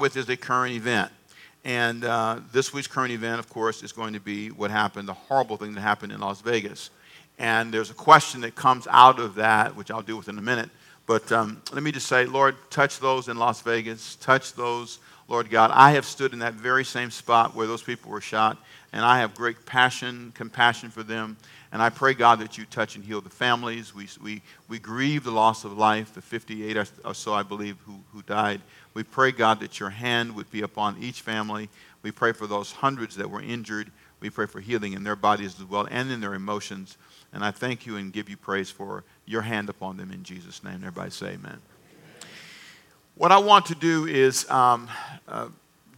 with is a current event. And uh, this week's current event, of course, is going to be what happened, the horrible thing that happened in Las Vegas. And there's a question that comes out of that, which I'll deal with in a minute. But um, let me just say, Lord, touch those in Las Vegas. Touch those, Lord God. I have stood in that very same spot where those people were shot, and I have great passion, compassion for them. And I pray, God, that you touch and heal the families. We, we, we grieve the loss of life, the 58 or so, I believe, who, who died. We pray, God, that your hand would be upon each family. We pray for those hundreds that were injured. We pray for healing in their bodies as well and in their emotions. And I thank you and give you praise for your hand upon them in Jesus' name. Everybody say amen. What I want to do is um, uh,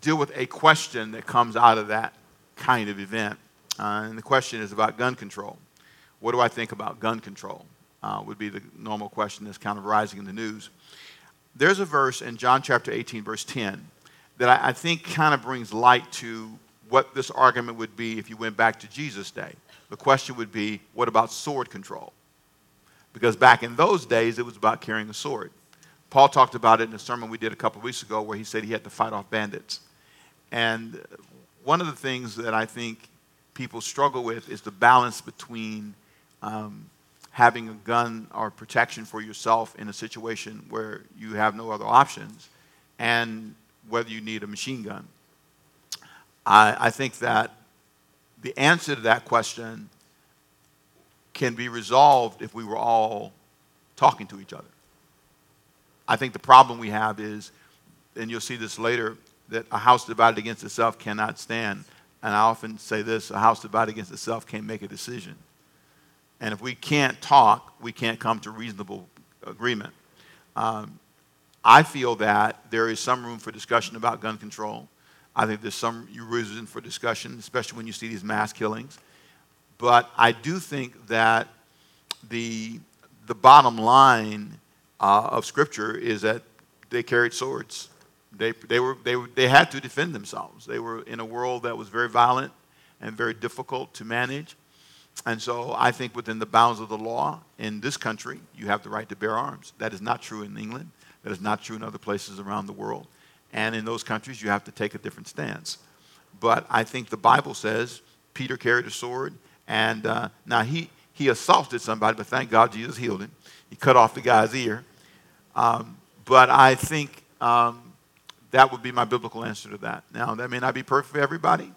deal with a question that comes out of that kind of event. Uh, and the question is about gun control. What do I think about gun control? Uh, would be the normal question that's kind of rising in the news there's a verse in John chapter 18, verse 10, that I, I think kind of brings light to what this argument would be if you went back to Jesus' day. The question would be, what about sword control? Because back in those days, it was about carrying a sword. Paul talked about it in a sermon we did a couple weeks ago where he said he had to fight off bandits. And one of the things that I think people struggle with is the balance between um, having a gun or protection for yourself in a situation where you have no other options and whether you need a machine gun. I, I think that the answer to that question can be resolved if we were all talking to each other. I think the problem we have is, and you'll see this later, that a house divided against itself cannot stand. And I often say this a house divided against itself can't make a decision. And if we can't talk, we can't come to reasonable agreement. Um, I feel that there is some room for discussion about gun control. I think there's some reason for discussion, especially when you see these mass killings. But I do think that the, the bottom line uh, of Scripture is that they carried swords. They, they, were, they, were, they had to defend themselves. They were in a world that was very violent and very difficult to manage. And so I think within the bounds of the law in this country, you have the right to bear arms. That is not true in England. That is not true in other places around the world. And in those countries, you have to take a different stance. But I think the Bible says Peter carried a sword, and uh, now he, he assaulted somebody, but thank God Jesus healed him. He cut off the guy's ear. Um, but I think um, that would be my biblical answer to that. Now, that may not be perfect for everybody,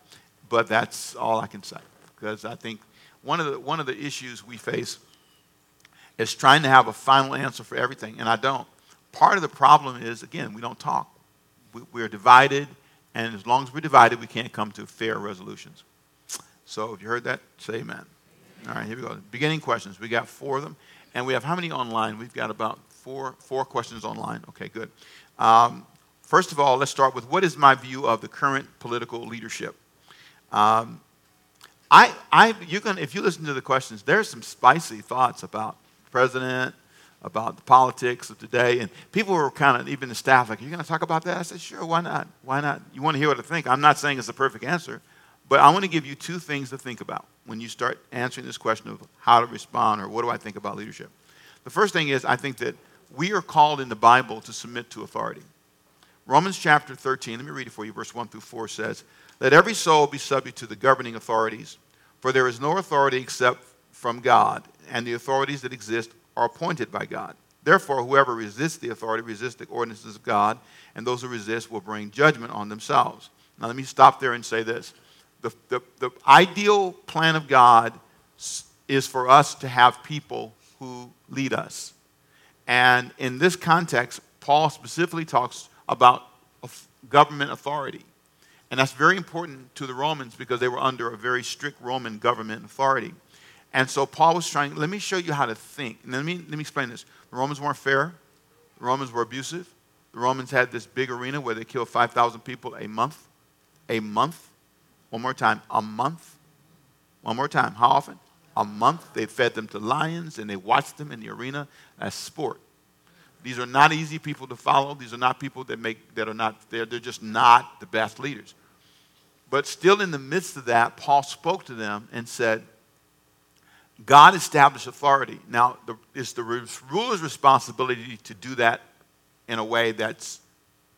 but that's all I can say. Because I think one of the, one of the issues we face is trying to have a final answer for everything, and I don't. Part of the problem is, again, we don't talk. We, we're divided, and as long as we're divided, we can't come to fair resolutions. So if you heard that, say amen. All right, here we go. Beginning questions. We got four of them. And we have how many online? We've got about four, four questions online. Okay, good. Um, first of all, let's start with what is my view of the current political leadership? Um, I, I, you can, if you listen to the questions, there's some spicy thoughts about the president, about the politics of today, and people were kind of, even the staff, like, "Are you going to talk about that?" I said, "Sure, why not? Why not? You want to hear what I think? I'm not saying it's the perfect answer, but I want to give you two things to think about when you start answering this question of how to respond or what do I think about leadership. The first thing is, I think that we are called in the Bible to submit to authority. Romans chapter 13, let me read it for you, verse 1 through 4 says, let every soul be subject to the governing authorities, for there is no authority except from God, and the authorities that exist are appointed by God. Therefore, whoever resists the authority resists the ordinances of God, and those who resist will bring judgment on themselves. Now, let me stop there and say this. The, the, the ideal plan of God is for us to have people who lead us. And in this context, Paul specifically talks about government authority. And that's very important to the Romans because they were under a very strict Roman government authority. And so Paul was trying, let me show you how to think. And let me, let me explain this. The Romans weren't fair, the Romans were abusive. The Romans had this big arena where they killed 5,000 people a month. A month. One more time. A month. One more time. How often? A month. They fed them to lions and they watched them in the arena as sport. These are not easy people to follow. These are not people that make that are not they're, they're just not the best leaders. But still in the midst of that, Paul spoke to them and said, God established authority. Now, the, it's the ruler's responsibility to do that in a way that's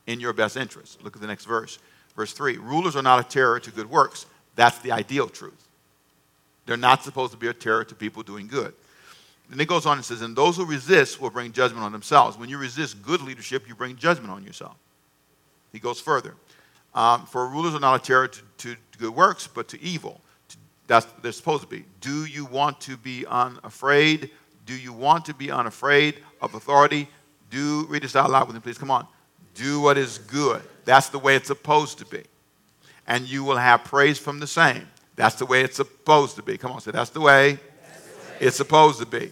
in your best interest. Look at the next verse. Verse 3 Rulers are not a terror to good works. That's the ideal truth. They're not supposed to be a terror to people doing good. Then it goes on and says, And those who resist will bring judgment on themselves. When you resist good leadership, you bring judgment on yourself. He goes further. Um, for rulers are not a terror to, to, good works, but to evil. That's what they're supposed to be. Do you want to be unafraid? Do you want to be unafraid of authority? Do, read this out loud with me, please. Come on. Do what is good. That's the way it's supposed to be. And you will have praise from the same. That's the way it's supposed to be. Come on, say, that's the way, that's the way. it's supposed to be.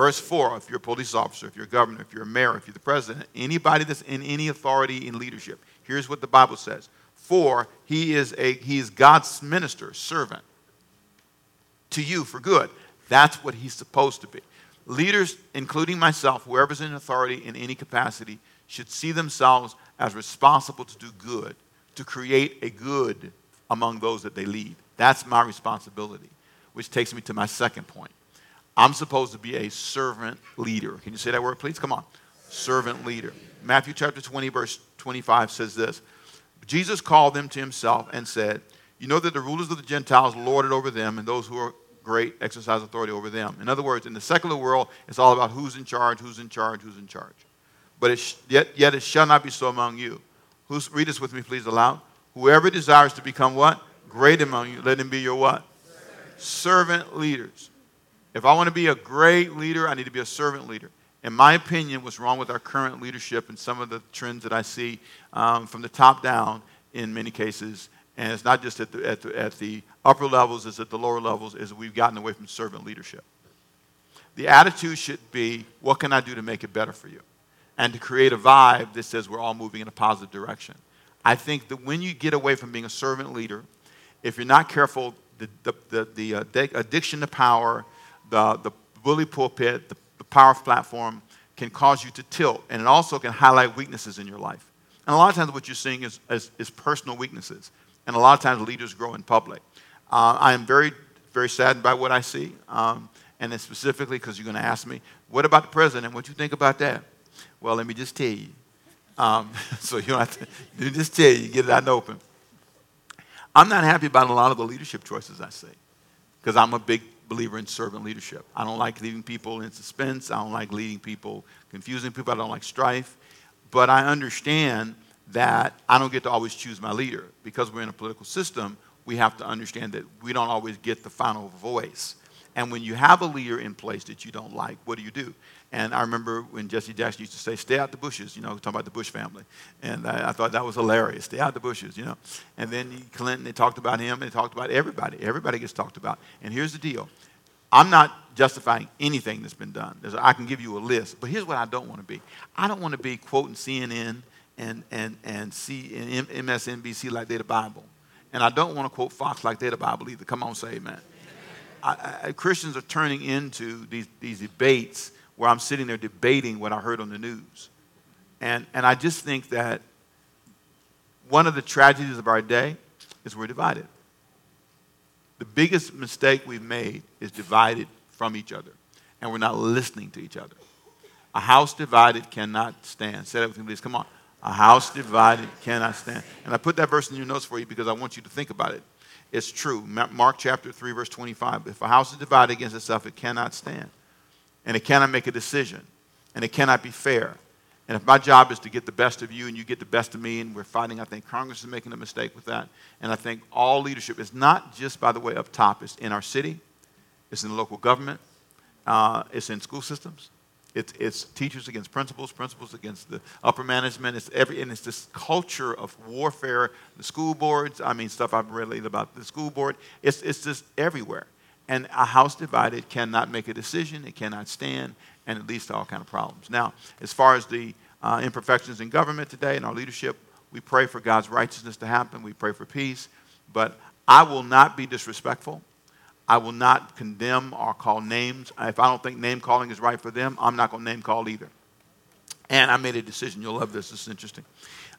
Verse 4 if you're a police officer, if you're a governor, if you're a mayor, if you're the president, anybody that's in any authority in leadership, here's what the Bible says. For he is, a, he is God's minister, servant to you for good. That's what he's supposed to be. Leaders, including myself, whoever's in authority in any capacity, should see themselves as responsible to do good, to create a good among those that they lead. That's my responsibility, which takes me to my second point. I'm supposed to be a servant leader. Can you say that word, please? Come on. Servant leader. Matthew chapter 20, verse 25 says this Jesus called them to himself and said, You know that the rulers of the Gentiles lord it over them, and those who are great exercise authority over them. In other words, in the secular world, it's all about who's in charge, who's in charge, who's in charge. But it yet, yet it shall not be so among you. Who's, read this with me, please, aloud. Whoever desires to become what? Great among you, let him be your what? Servant leaders. If I want to be a great leader, I need to be a servant leader. In my opinion, what's wrong with our current leadership and some of the trends that I see um, from the top down in many cases, and it's not just at the, at the, at the upper levels, it's at the lower levels, is we've gotten away from servant leadership. The attitude should be, what can I do to make it better for you? And to create a vibe that says we're all moving in a positive direction. I think that when you get away from being a servant leader, if you're not careful, the, the, the, the uh, addiction to power, the, the bully pulpit, the, the power platform can cause you to tilt. And it also can highlight weaknesses in your life. And a lot of times what you're seeing is, is, is personal weaknesses. And a lot of times leaders grow in public. Uh, I am very, very saddened by what I see. Um, and specifically because you're going to ask me, what about the president? What do you think about that? Well, let me just tell you. Um, so you don't have to me just tell you, get it out and open. I'm not happy about a lot of the leadership choices I see because I'm a big believer in servant leadership. I don't like leaving people in suspense. I don't like leading people, confusing people. I don't like strife. But I understand that I don't get to always choose my leader. Because we're in a political system, we have to understand that we don't always get the final voice. And when you have a leader in place that you don't like, what do you do? And I remember when Jesse Jackson used to say, stay out the bushes, you know, talking about the Bush family. And I, I, thought that was hilarious. Stay out the bushes, you know. And then Clinton, they talked about him, and they talked about everybody. Everybody gets talked about. And here's the deal I'm not justifying anything that's been done. There's, I can give you a list. But here's what I don't want to be I don't want to be quoting CNN and, and, and, C, and MSNBC like they're the Bible. And I don't want to quote Fox like they're the Bible either. Come on, say amen. I, I, Christians are turning into these, these debates where I'm sitting there debating what I heard on the news. And, and I just think that one of the tragedies of our day is we're divided. The biggest mistake we've made is divided from each other, and we're not listening to each other. A house divided cannot stand. Say that with me, please. Come on. A house divided cannot stand. And I put that verse in your notes for you because I want you to think about it. It's true. Mark chapter 3, verse 25. If a house is divided against itself, it cannot stand. And it cannot make a decision. And it cannot be fair. And if my job is to get the best of you and you get the best of me, and we're fighting, I think Congress is making a mistake with that. And I think all leadership is not just, by the way, up top, it's in our city, it's in the local government, uh, it's in school systems, it's, it's teachers against principals, principals against the upper management. It's every, and it's this culture of warfare. The school boards, I mean, stuff I've read lately about the school board. It's, it's just everywhere. And a house divided cannot make a decision. It cannot stand, and it leads to all kind of problems. Now, as far as the uh, imperfections in government today and our leadership, we pray for God's righteousness to happen. We pray for peace. But I will not be disrespectful. I will not condemn or call names. If I don't think name calling is right for them, I'm not going to name call either. And I made a decision. You'll love this. This is interesting.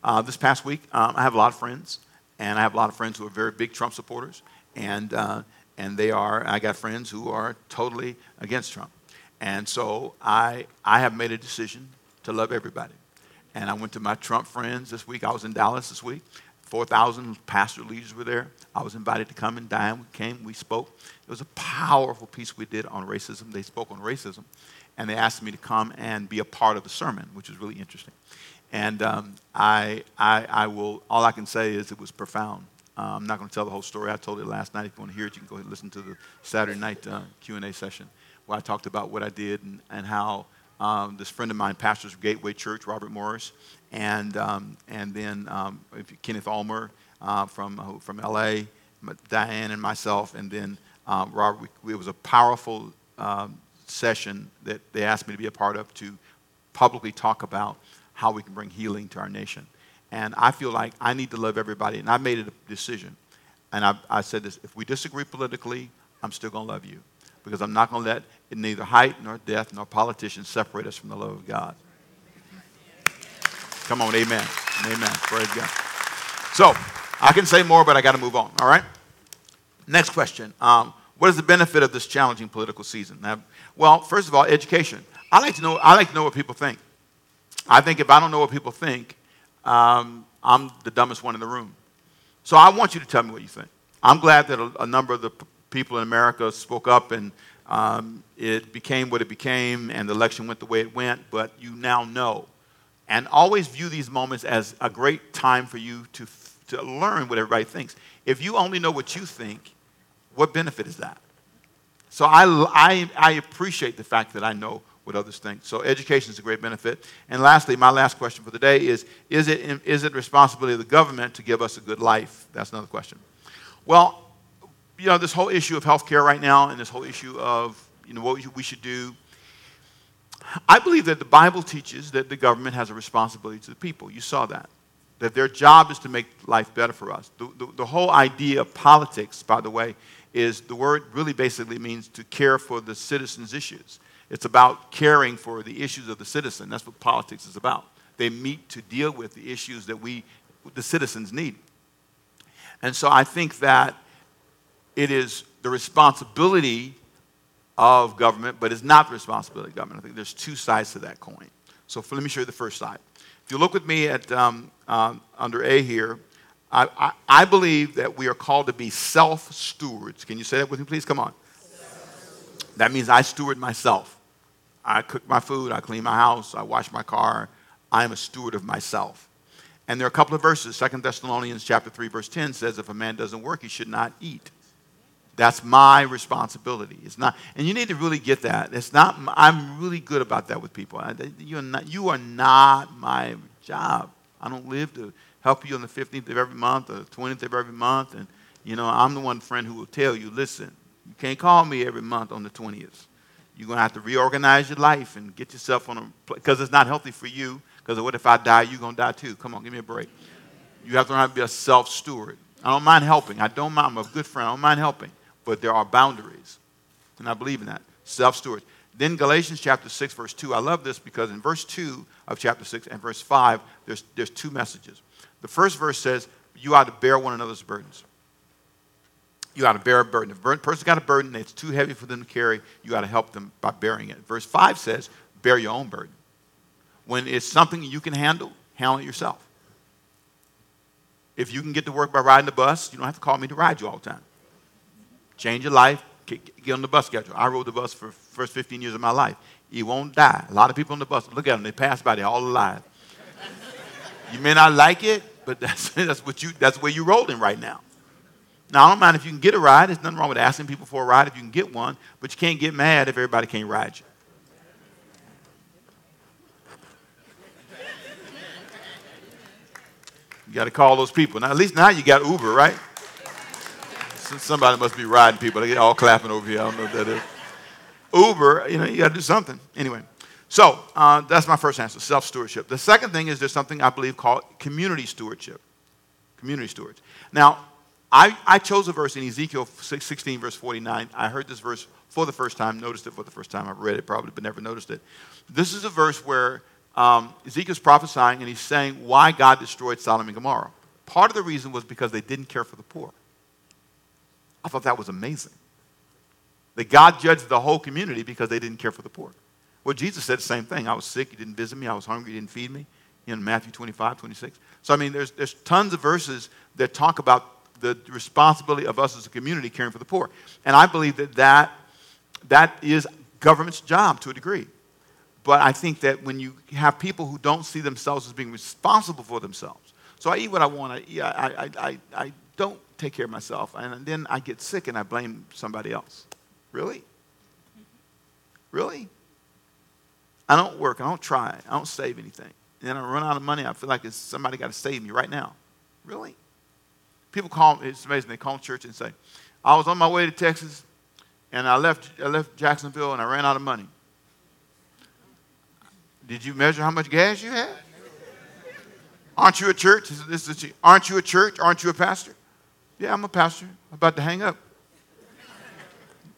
Uh, this past week, um, I have a lot of friends, and I have a lot of friends who are very big Trump supporters, and uh, and they are. I got friends who are totally against Trump, and so I I have made a decision to love everybody, And I went to my Trump friends this week. I was in Dallas this week. 4,000 pastor leaders were there. I was invited to come and dine. We came, we spoke. It was a powerful piece we did on racism. They spoke on racism, and they asked me to come and be a part of the sermon, which was really interesting. And um, I, I, I will, all I can say is it was profound. Uh, I'm not going to tell the whole story. I told it last night. If you want to hear it, you can go ahead and listen to the Saturday night uh, Q&A session where I talked about what I did and, and how um, this friend of mine pastors Gateway Church, Robert Morris, and, um, and then um, Kenneth Ulmer uh, from, uh, from LA, Diane and myself, and then um, Robert. We, it was a powerful um, session that they asked me to be a part of to publicly talk about how we can bring healing to our nation. And I feel like I need to love everybody, and I made a decision. And I, I said this if we disagree politically, I'm still going to love you because I'm not going to let neither height nor death nor politicians separate us from the love of God. Come on, amen. Amen. Praise God. So, I can say more, but I got to move on, all right? Next question. Um, what is the benefit of this challenging political season? Now, well, first of all, education. I like to know, I like to know what people think. I think if I don't know what people think, um, I'm the dumbest one in the room. So I want you to tell me what you think. I'm glad that a, a number of the p- people in America spoke up and um, it became what it became and the election went the way it went, but you now know. And always view these moments as a great time for you to, to learn what everybody thinks. If you only know what you think, what benefit is that? So I, I, I appreciate the fact that I know what others think. So education is a great benefit. And lastly, my last question for the day is, is it, is it responsibility of the government to give us a good life? That's another question. Well, you know, this whole issue of healthcare right now and this whole issue of, you know, what we should do, I believe that the Bible teaches that the government has a responsibility to the people. You saw that. That their job is to make life better for us. The, the, the whole idea of politics, by the way, is the word really basically means to care for the citizens' issues. It's about caring for the issues of the citizen. That's what politics is about. They meet to deal with the issues that we, the citizens, need. And so I think that it is the responsibility of government, but it's not the responsibility of government. I think there's two sides to that coin. So for, let me show you the first side. If you look with me at um, uh, under A here, I, I, I, believe that we are called to be self stewards. Can you say that with me, please? Come on. That means I steward myself. I cook my food, I clean my house, I wash my car. I am a steward of myself. And there are a couple of verses. Second Thessalonians chapter 3, verse 10 says, if a man doesn't work, he should not eat. That's my responsibility. It's not, and you need to really get that. It's not. I'm really good about that with people. You are not. You are not my job. I don't live to help you on the 15th of every month or the 20th of every month. And you know, I'm the one friend who will tell you, listen, you can't call me every month on the 20th. You're going to have to reorganize your life and get yourself on a, because it's not healthy for you. Because what if I die, you're going to die too. Come on, give me a break. You have to learn to be a self steward. I don't mind helping. I don't mind. I'm a good friend. I don't mind helping. But there are boundaries. And I believe in that. Self steward. Then Galatians chapter 6, verse 2. I love this because in verse 2 of chapter 6 and verse 5, there's, there's two messages. The first verse says, You ought to bear one another's burdens you got to bear a burden. If a person's got a burden that's too heavy for them to carry, you got to help them by bearing it. Verse 5 says, bear your own burden. When it's something you can handle, handle it yourself. If you can get to work by riding the bus, you don't have to call me to ride you all the time. Change your life, get on the bus schedule. I rode the bus for the first 15 years of my life. You won't die. A lot of people on the bus, look at them, they pass by, they're all alive. you may not like it, but that's, that's, what you, that's where you're rolling right now. Now, I don't mind if you can get a ride. There's nothing wrong with asking people for a ride if you can get one, but you can't get mad if everybody can't ride you. You got to call those people. Now, at least now you got Uber, right? Somebody must be riding people. They get all clapping over here. I don't know what that is. Uber, you know, you got to do something. Anyway, so uh, that's my first answer self stewardship. The second thing is there's something I believe called community stewardship. Community stewards. Now, I, I chose a verse in Ezekiel 16, verse 49. I heard this verse for the first time, noticed it for the first time. I've read it probably, but never noticed it. This is a verse where um, Ezekiel's prophesying and he's saying why God destroyed Sodom and Gomorrah. Part of the reason was because they didn't care for the poor. I thought that was amazing. That God judged the whole community because they didn't care for the poor. Well, Jesus said the same thing. I was sick, you didn't visit me. I was hungry, you didn't feed me. in Matthew 25, 26. So, I mean, there's, there's tons of verses that talk about the responsibility of us as a community caring for the poor. And I believe that that, that is government's job to a degree. But I think that when you have people who don't see themselves as being responsible for themselves, so I eat what I want, I, I, I, I, I don't take care of myself, and then I get sick and I blame somebody else. Really? Really? I don't work, I don't try, I don't save anything. And then I run out of money, I feel like somebody got to save me right now. Really? People call me, it's amazing, they call church and say, I was on my way to Texas and I left, I left Jacksonville and I ran out of money. Did you measure how much gas you had? Aren't you a church? This is, aren't you a church? Aren't you a pastor? Yeah, I'm a pastor. I'm about to hang up.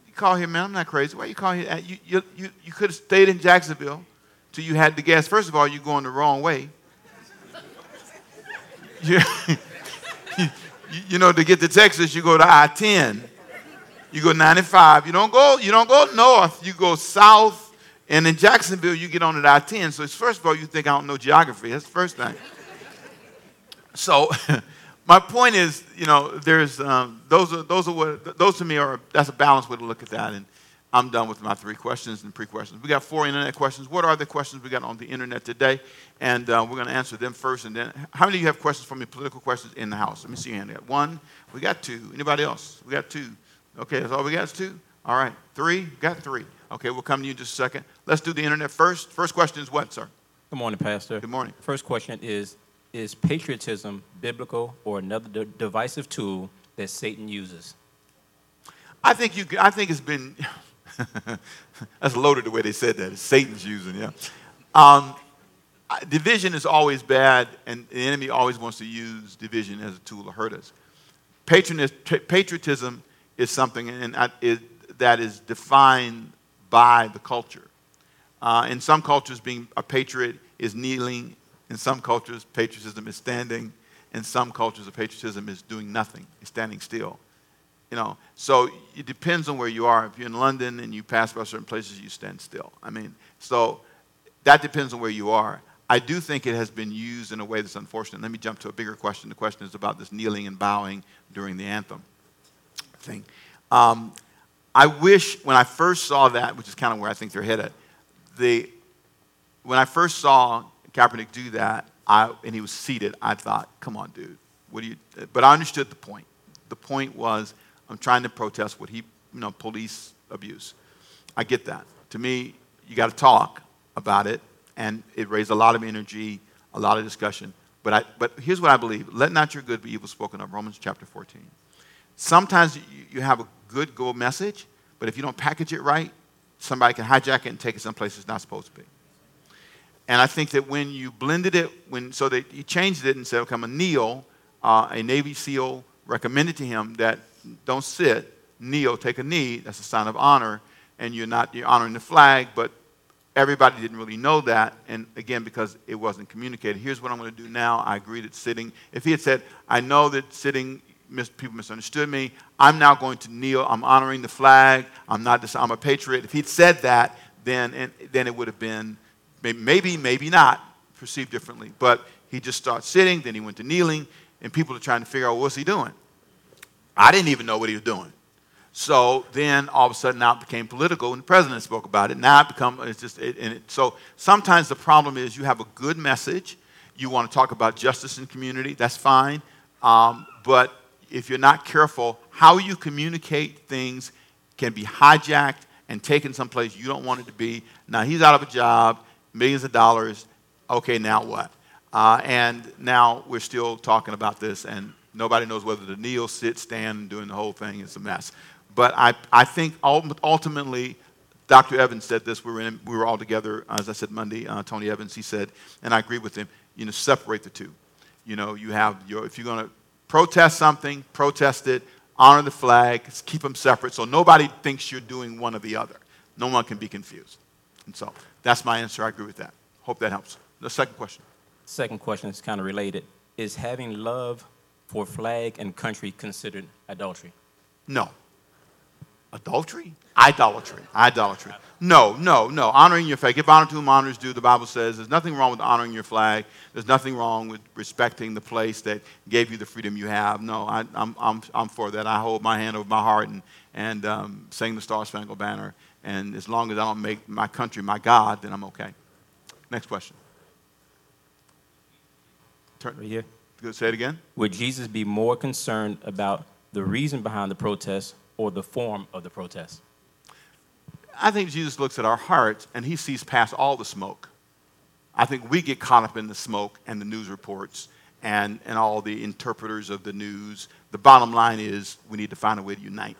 You call here, man. I'm not crazy. Why you call here? Uh, you, you, you, you could have stayed in Jacksonville till you had the gas. First of all, you're going the wrong way. you, know, to get to Texas, you go to I-10. You go 95. You don't go, you don't go north. You go south. And in Jacksonville, you get on at I-10. So first of all, you think I don't know geography. That's the first thing. So my point is, you know, there's um, those are those are what those to me are that's a balanced way to look at that. And I'm done with my three questions and pre-questions. We got four internet questions. What are the questions we got on the internet today? And uh, we're going to answer them first. And then, how many of you have questions for me? Political questions in the house? Let me see your hand. We got one. We got two. Anybody else? We got two. Okay, that's all we got is two. All right, three. Got three. Okay, we'll come to you in just a second. Let's do the internet first. First question is what, sir? Good morning, Pastor. Good morning. First question is is patriotism biblical or another de- divisive tool that Satan uses? I think you. I think it's been. that's loaded the way they said that. Satan's using, yeah. Um, division is always bad, and the enemy always wants to use division as a tool to hurt us. Patriotism is something and that is defined by the culture. Uh, in some cultures, being a patriot is kneeling in some cultures, patriotism is standing. In some cultures, patriotism is doing nothing, standing still. You know, so it depends on where you are. If you're in London and you pass by certain places, you stand still. I mean, so that depends on where you are. I do think it has been used in a way that's unfortunate. Let me jump to a bigger question. The question is about this kneeling and bowing during the anthem thing. Um, I wish when I first saw that, which is kind of where I think they're headed, the, when I first saw Kaepernick do that, I, and he was seated, I thought, come on, dude. What do you, but I understood the point. The point was, I'm trying to protest what he, you know, police abuse. I get that. To me, you got to talk about it, and it raised a lot of energy, a lot of discussion. But, I, but here's what I believe let not your good be evil spoken of, Romans chapter 14. Sometimes you, have a good, good message, but if you don't package it right, somebody can hijack it and take it someplace it's not supposed to be. And I think that when you blended it, when so that he changed it and said, okay, I'm a Neil, uh, a Navy SEAL recommended to him that don't sit, kneel, take a knee. That's a sign of honor, and you're not you're honoring the flag, but everybody didn't really know that. And again, because it wasn't communicated. Here's what I'm going to do now. I agree that sitting. If he had said, I know that sitting people misunderstood me. I'm now going to kneel. I'm honoring the flag. I'm not. This, I'm a patriot. If he'd said that, then and, then it would have been maybe, maybe not perceived differently. But he just starts sitting, then he went to kneeling, and people are trying to figure out what's he doing. I didn't even know what he was doing. So then all of a sudden now it became political, and the president spoke about it. Now it become it's just it, and it, so sometimes the problem is you have a good message, you want to talk about justice and community, that's fine, um, but if you're not careful, how you communicate things can be hijacked and taken someplace you don't want it to be. Now he's out of a job millions of dollars. Okay, now what? Uh, and now we're still talking about this, and nobody knows whether to kneel, sit, stand, doing the whole thing. It's a mess. But I, I think ultimately, Dr. Evans said this. We were, in, we were all together, as I said Monday. Uh, Tony Evans, he said, and I agree with him. You know, separate the two. You know, you have your if you're going to protest something, protest it, honor the flag, keep them separate, so nobody thinks you're doing one or the other. No one can be confused. And so that's my answer. I agree with that. Hope that helps. The second question. Second question is kind of related. Is having love for flag and country considered adultery? No. Adultery? Idolatry. Idolatry. No, no, no. Honoring your flag. Give honor to whom honor is due. The Bible says there's nothing wrong with honoring your flag. There's nothing wrong with respecting the place that gave you the freedom you have. No, I, am I'm, I'm for that. I hold my hand over my heart and, and um, sing the Star Spangled Banner. And as long as I don't make my country my God, then I'm okay. Next question. Turn right here. Say it again. Would Jesus be more concerned about the reason behind the protest or the form of the protest? I think Jesus looks at our hearts and he sees past all the smoke. I think we get caught up in the smoke and the news reports and, and all the interpreters of the news. The bottom line is we need to find a way to unite.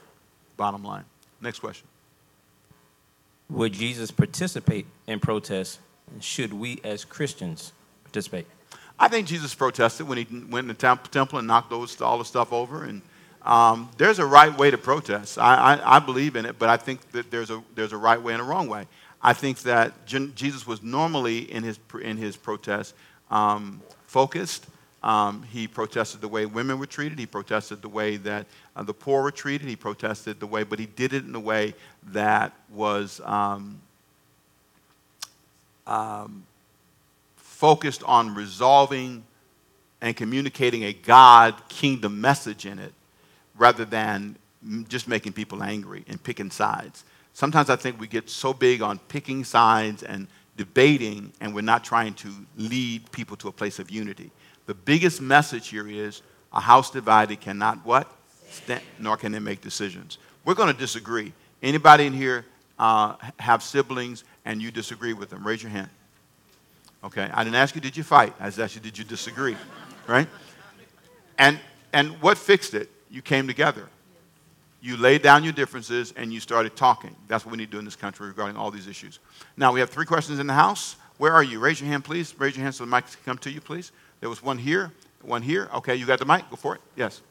Bottom line. Next question. Would Jesus participate in protests? Should we as Christians participate? I think Jesus protested when he went in the temple and knocked those, all the stuff over. And um, there's a right way to protest. I, I, I, believe in it, but I think that there's a, there's a right way and a wrong way. I think that Jesus was normally in his, in his protest um, focused. Um, he protested the way women were treated. He protested the way that uh, the poor were treated. He protested the way, but he did it in a way that was um, um, focused on resolving and communicating a God kingdom message in it rather than just making people angry and picking sides. Sometimes I think we get so big on picking sides and debating, and we're not trying to lead people to a place of unity. The biggest message here is a house divided cannot what? Stand, nor can they make decisions. We're going to disagree. Anybody in here uh, have siblings and you disagree with them? Raise your hand. Okay, I didn't ask you, did you fight? I asked you, did you disagree? Right? And, and what fixed it? You came together. You laid down your differences and you started talking. That's what we need to do in this country regarding all these issues. Now, we have three questions in the house. Where are you? Raise your hand, please. Raise your hand so the mic can come to you, please. There was one here, one here. Okay, you got the mic? Go for it. Yes.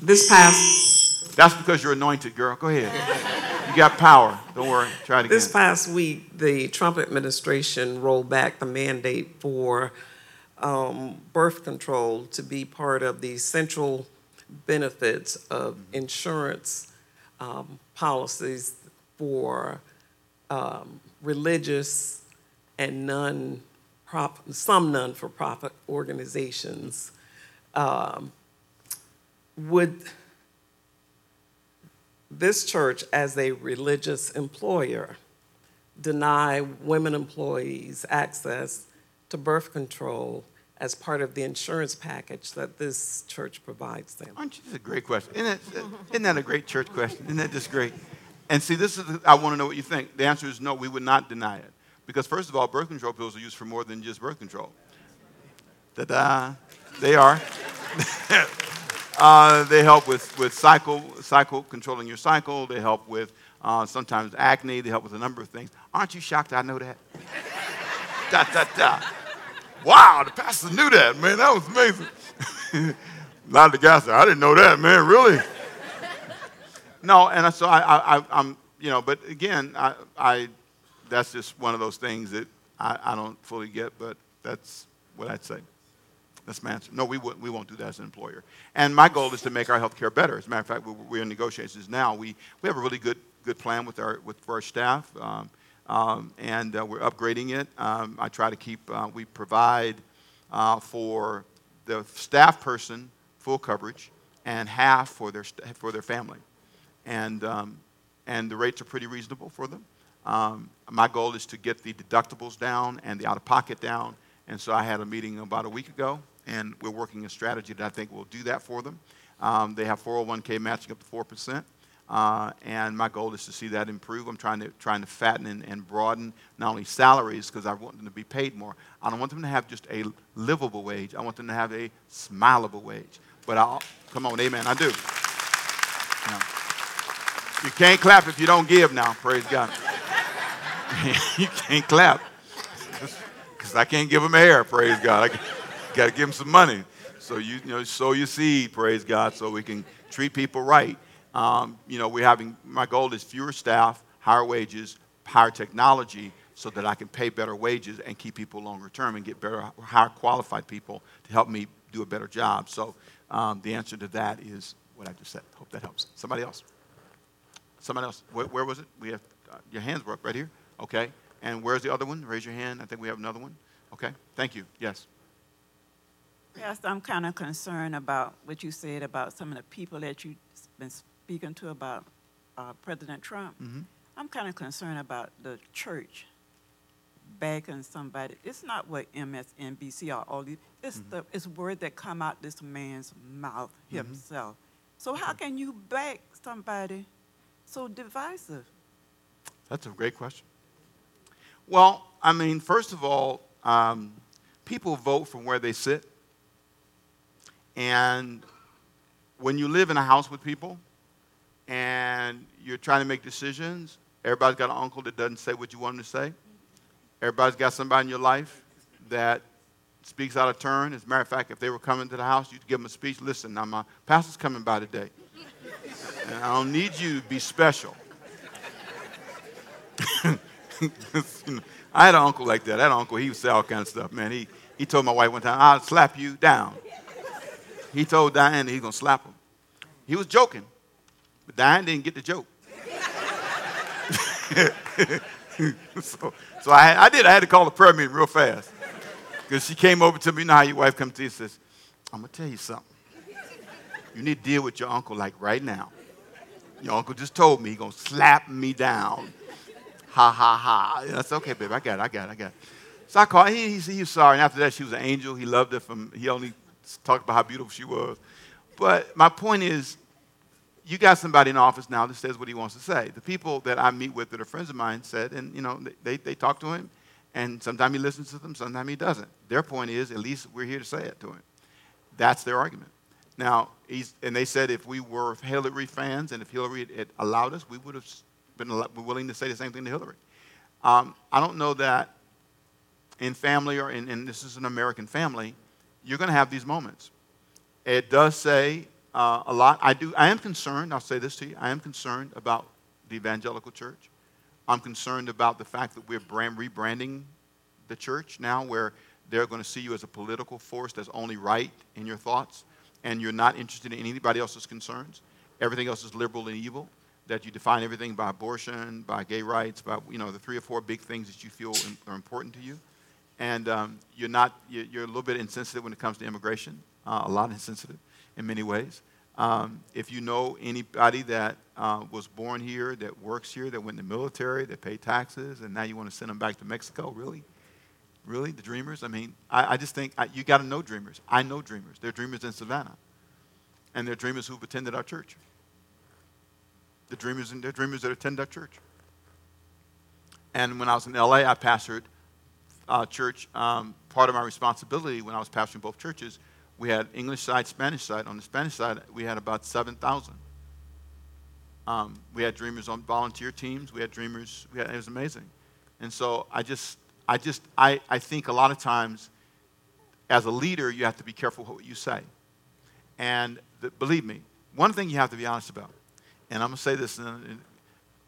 This past. That's because you're anointed, girl. Go ahead. You got power. Don't worry. Try it again. This past week, the Trump administration rolled back the mandate for um, birth control to be part of the central benefits of insurance um, policies for um, religious and non some non for profit organizations. Um, would this church, as a religious employer, deny women employees access to birth control as part of the insurance package that this church provides them? Aren't you? That's a great question. Isn't that, isn't that a great church question? Isn't that just great? And see, this is, I want to know what you think. The answer is no, we would not deny it. Because, first of all, birth control pills are used for more than just birth control. Ta da! They are. Uh, they help with, with cycle, cycle, controlling your cycle. They help with uh, sometimes acne. They help with a number of things. Aren't you shocked I know that? da, da, da. Wow, the pastor knew that, man. That was amazing. a lot of the guys said, I didn't know that, man, really? no, and so I, I, I'm, you know, but again, I, I, that's just one of those things that I, I don't fully get, but that's what I'd say. That's my answer. No, we, won't, we won't do that as an employer. And my goal is to make our health care better. As a matter of fact, we're in negotiations now. We, we have a really good, good plan with our, with, for our staff, um, um, and uh, we're upgrading it. Um, I try to keep, uh, we provide uh, for the staff person full coverage and half for their, for their family. And, um, and the rates are pretty reasonable for them. Um, my goal is to get the deductibles down and the out of pocket down. And so I had a meeting about a week ago and we're working a strategy that I think will do that for them. Um, they have 401k matching up to 4%. Uh, and my goal is to see that improve. I'm trying to, trying to fatten and, and broaden not only salaries, because I want them to be paid more. I don't want them to have just a livable wage. I want them to have a smileable wage. But I'll, come on, amen, I do. You can't clap if you don't give now, praise God. you can't clap. Because I can't give them air, praise God got to give them some money. So you, you know, sow your seed, praise God, so we can treat people right. Um, you know, we're having, my goal is fewer staff, higher wages, higher technology, so that I can pay better wages and keep people longer term and get better, higher qualified people to help me do a better job. So um, the answer to that is what I just said. Hope that helps. Somebody else. Somebody else. Where, where was it? We have uh, your hands were up right here. Okay. And where's the other one? Raise your hand. I think we have another one. Okay. Thank you. Yes. Yes, I'm kind of concerned about what you said about some of the people that you've been speaking to about uh, President Trump. Mhm. I'm kind of concerned about the church backing somebody. It's not what MSNBC or all these. It's Mm-hmm. the it's word that come out this man's mouth Mm-hmm. himself. So how can you back somebody so divisive? That's a great question. Well, I mean, first of all, um, people vote from where they sit. And when you live in a house with people and you're trying to make decisions, everybody's got an uncle that doesn't say what you want them to say. Everybody's got somebody in your life that speaks out of turn. As a matter of fact, if they were coming to the house, you'd give them a speech. Listen, now my pastor's coming by today. And I don't need you to be special. I had an uncle like that. An uncle, he would say all kind of stuff, man. He, he told my wife one time, I'll slap you down. He told Diane he's going to slap him. He was joking, but Diane didn't get the joke. so so I, I did. I had to call the prayer meeting real fast because she came over to me. You how your wife comes to you and says, I'm going to tell you something. You need to deal with your uncle like right now. Your uncle just told me he's going to slap me down. Ha ha ha. And I said, okay, babe, I got it, I got it, I got it. So I called, he, he, he was sorry. And after that, she was an angel. He loved her from, he only talked about how beautiful she was. But my point is, you got somebody in office now that says what he wants to say. The people that I meet with that are friends of mine said, and you know, they, they talk to him, and sometimes he listens to them, sometimes he doesn't. Their point is, at least we're here to say it to him. That's their argument. Now, he's, and they said if we were Hillary fans and if Hillary had allowed us, we would have been willing to say the same thing to Hillary. Um, I don't know that in family or in, and this is an American family, you're going to have these moments. It does say uh, a lot. I do. I am concerned. I'll say this to you. I am concerned about the evangelical church. I'm concerned about the fact that we're brand, rebranding the church now, where they're going to see you as a political force that's only right in your thoughts, and you're not interested in anybody else's concerns. Everything else is liberal and evil. That you define everything by abortion, by gay rights, by you know the three or four big things that you feel are important to you and um, you're not you're, a little bit insensitive when it comes to immigration uh, a lot insensitive in many ways. Um, if you know anybody that uh, was born here that works here that went in the military that paid taxes and now you want to send them back to mexico really? Really the dreamers? I mean i, I just think I, you got to know dreamers. I know dreamers. They're dreamers in savannah. And they're dreamers who've attended our church. The dreamers and they're dreamers that attend our church. And when i was in la i pastored uh, church, um, part of my responsibility when I was pastoring both churches, we had English side, Spanish side. On the Spanish side, we had about 7,000. Um, we had dreamers on volunteer teams. We had dreamers. We had, it was amazing. And so I just, I just, I, I think a lot of times as a leader, you have to be careful what you say. And the, believe me, one thing you have to be honest about, and I'm going to say this, and, and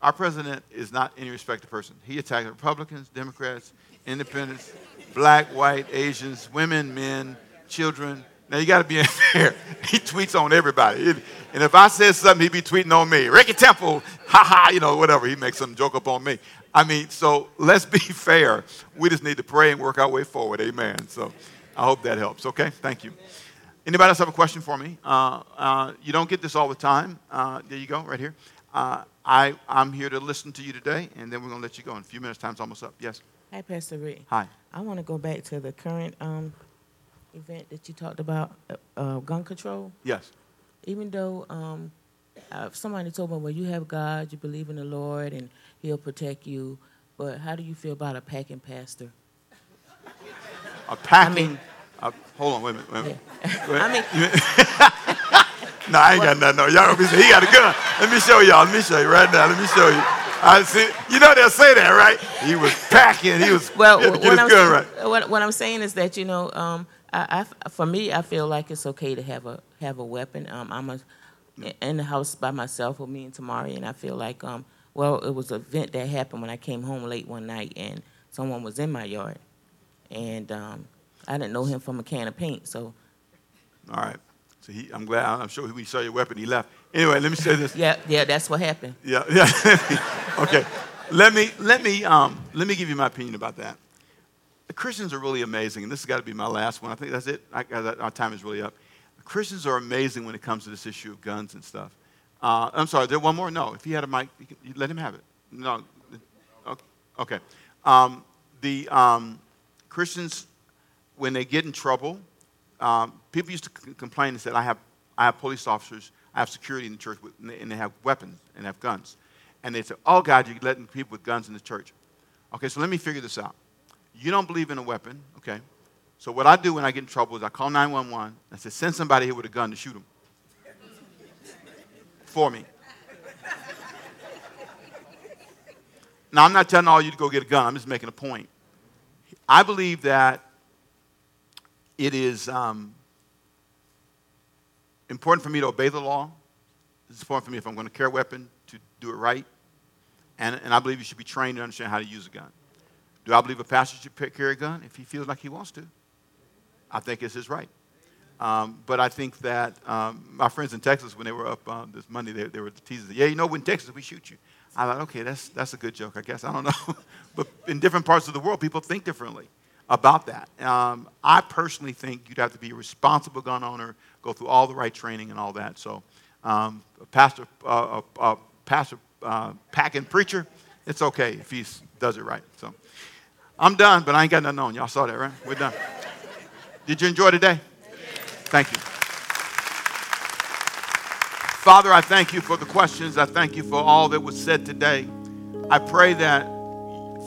our president is not any respected person. He attacked Republicans, Democrats, independents, black, white, Asians, women, men, children. Now you got to be fair. He tweets on everybody. And if I said something, he'd be tweeting on me. Ricky Temple, ha ha, you know, whatever. He makes some joke up on me. I mean, so let's be fair. We just need to pray and work our way forward. Amen. So I hope that helps. Okay, thank you. Anybody else have a question for me? Uh, uh, you don't get this all the time. Uh, there you go, right here. Uh, I, I'm here to listen to you today, and then we're going to let you go in a few minutes. Time's almost up. Yes. Hi, Pastor Rick. Hi. I want to go back to the current um, event that you talked about, uh, uh, gun control. Yes. Even though um, uh, somebody told me, well, you have God, you believe in the Lord, and He'll protect you. But how do you feel about a packing pastor? A packing. uh, hold on, wait a minute. Wait a minute. Wait. I mean, No, I ain't got nothing. No, y'all gonna be saying he got a gun. Let me show y'all. Let me show you right now. Let me show you. I see. You know they'll say that, right? He was packing. He was. well, he what, get I'm, right. saying- what, what I'm saying is that you know, um, I, I- for me, I feel like it's okay to have a have a weapon. Um, I'm a, in the house by myself with me and Tamari, and I feel like, um, well, it was an event that happened when I came home late one night, and someone was in my yard, and um, I didn't know him from a can of paint, so All right. So he, I'm glad, I'm sure he saw your weapon, he left. Anyway, let me say this. Yeah, yeah, that's what happened. Yeah, yeah. okay. Let me, let, me, um, let me give you my opinion about that. The Christians are really amazing, and this has got to be my last one. I think that's it. I, our time is really up. Christians are amazing when it comes to this issue of guns and stuff. Uh, I'm sorry, there one more? No. If he had a mic, you, can, you let him have it. No. Okay. Um, the um, Christians, when they get in trouble, um, people used to c- complain and said, I have, I have police officers, I have security in the church, and they have weapons and have guns. And they say, Oh, God, you're letting people with guns in the church. Okay, so let me figure this out. You don't believe in a weapon, okay? So what I do when I get in trouble is I call 911 and I say, Send somebody here with a gun to shoot them for me. Now, I'm not telling all you to go get a gun, I'm just making a point. I believe that it is um, important for me to obey the law. It's important for me if I'm going to carry a weapon to do it right. And, and I believe you should be trained to understand how to use a gun. Do I believe a pastor should carry a gun if he feels like he wants to? I think it's his right. Um, but I think that um, my friends in Texas, when they were up uh, this Monday, they, they were teasing, yeah, you know, in Texas, we shoot you. I thought, okay, that's, that's a good joke, I guess. I don't know. but in different parts of the world, people think differently about that. Um, I personally think you'd have to be a responsible gun owner, go through all the right training and all that. So, um, a pastor, uh, a, a pastor uh, packing preacher, it's okay if he does it right. So, I'm done, but I ain't got nothing on. Y'all saw that, right? We're done. Did you enjoy today? Thank you. Father, I thank you for the questions. I thank you for all that was said today. I pray that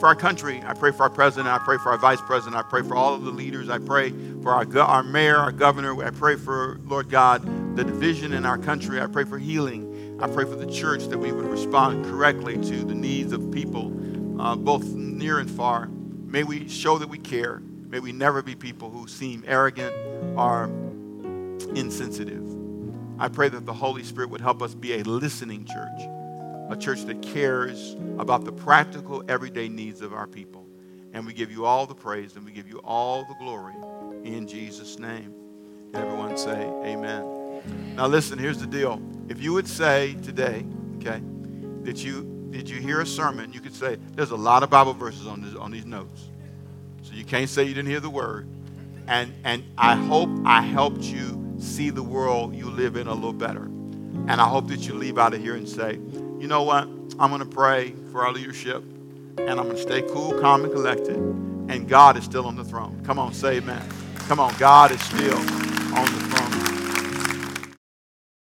for our country, I pray for our president, I pray for our vice president, I pray for all of the leaders, I pray for our, our mayor, our governor, I pray for, Lord God, the division in our country, I pray for healing, I pray for the church that we would respond correctly to the needs of people, uh, both near and far. May we show that we care. May we never be people who seem arrogant or insensitive. I pray that the Holy Spirit would help us be a listening church, a church that cares about the practical, everyday needs of our people. And we give you all the praise and we give you all the glory in Jesus' name. Everyone say, Amen. Now, listen, here's the deal. If you would say today, okay, that you did you hear a sermon, you could say, there's a lot of Bible verses on, this, on these notes. So you can't say you didn't hear the word. And, and I hope I helped you see the world you live in a little better. And I hope that you leave out of here and say, you know what? I'm going to pray for our leadership and I'm going to stay cool, calm, and collected. And God is still on the throne. Come on, say amen. Come on, God is still on the throne.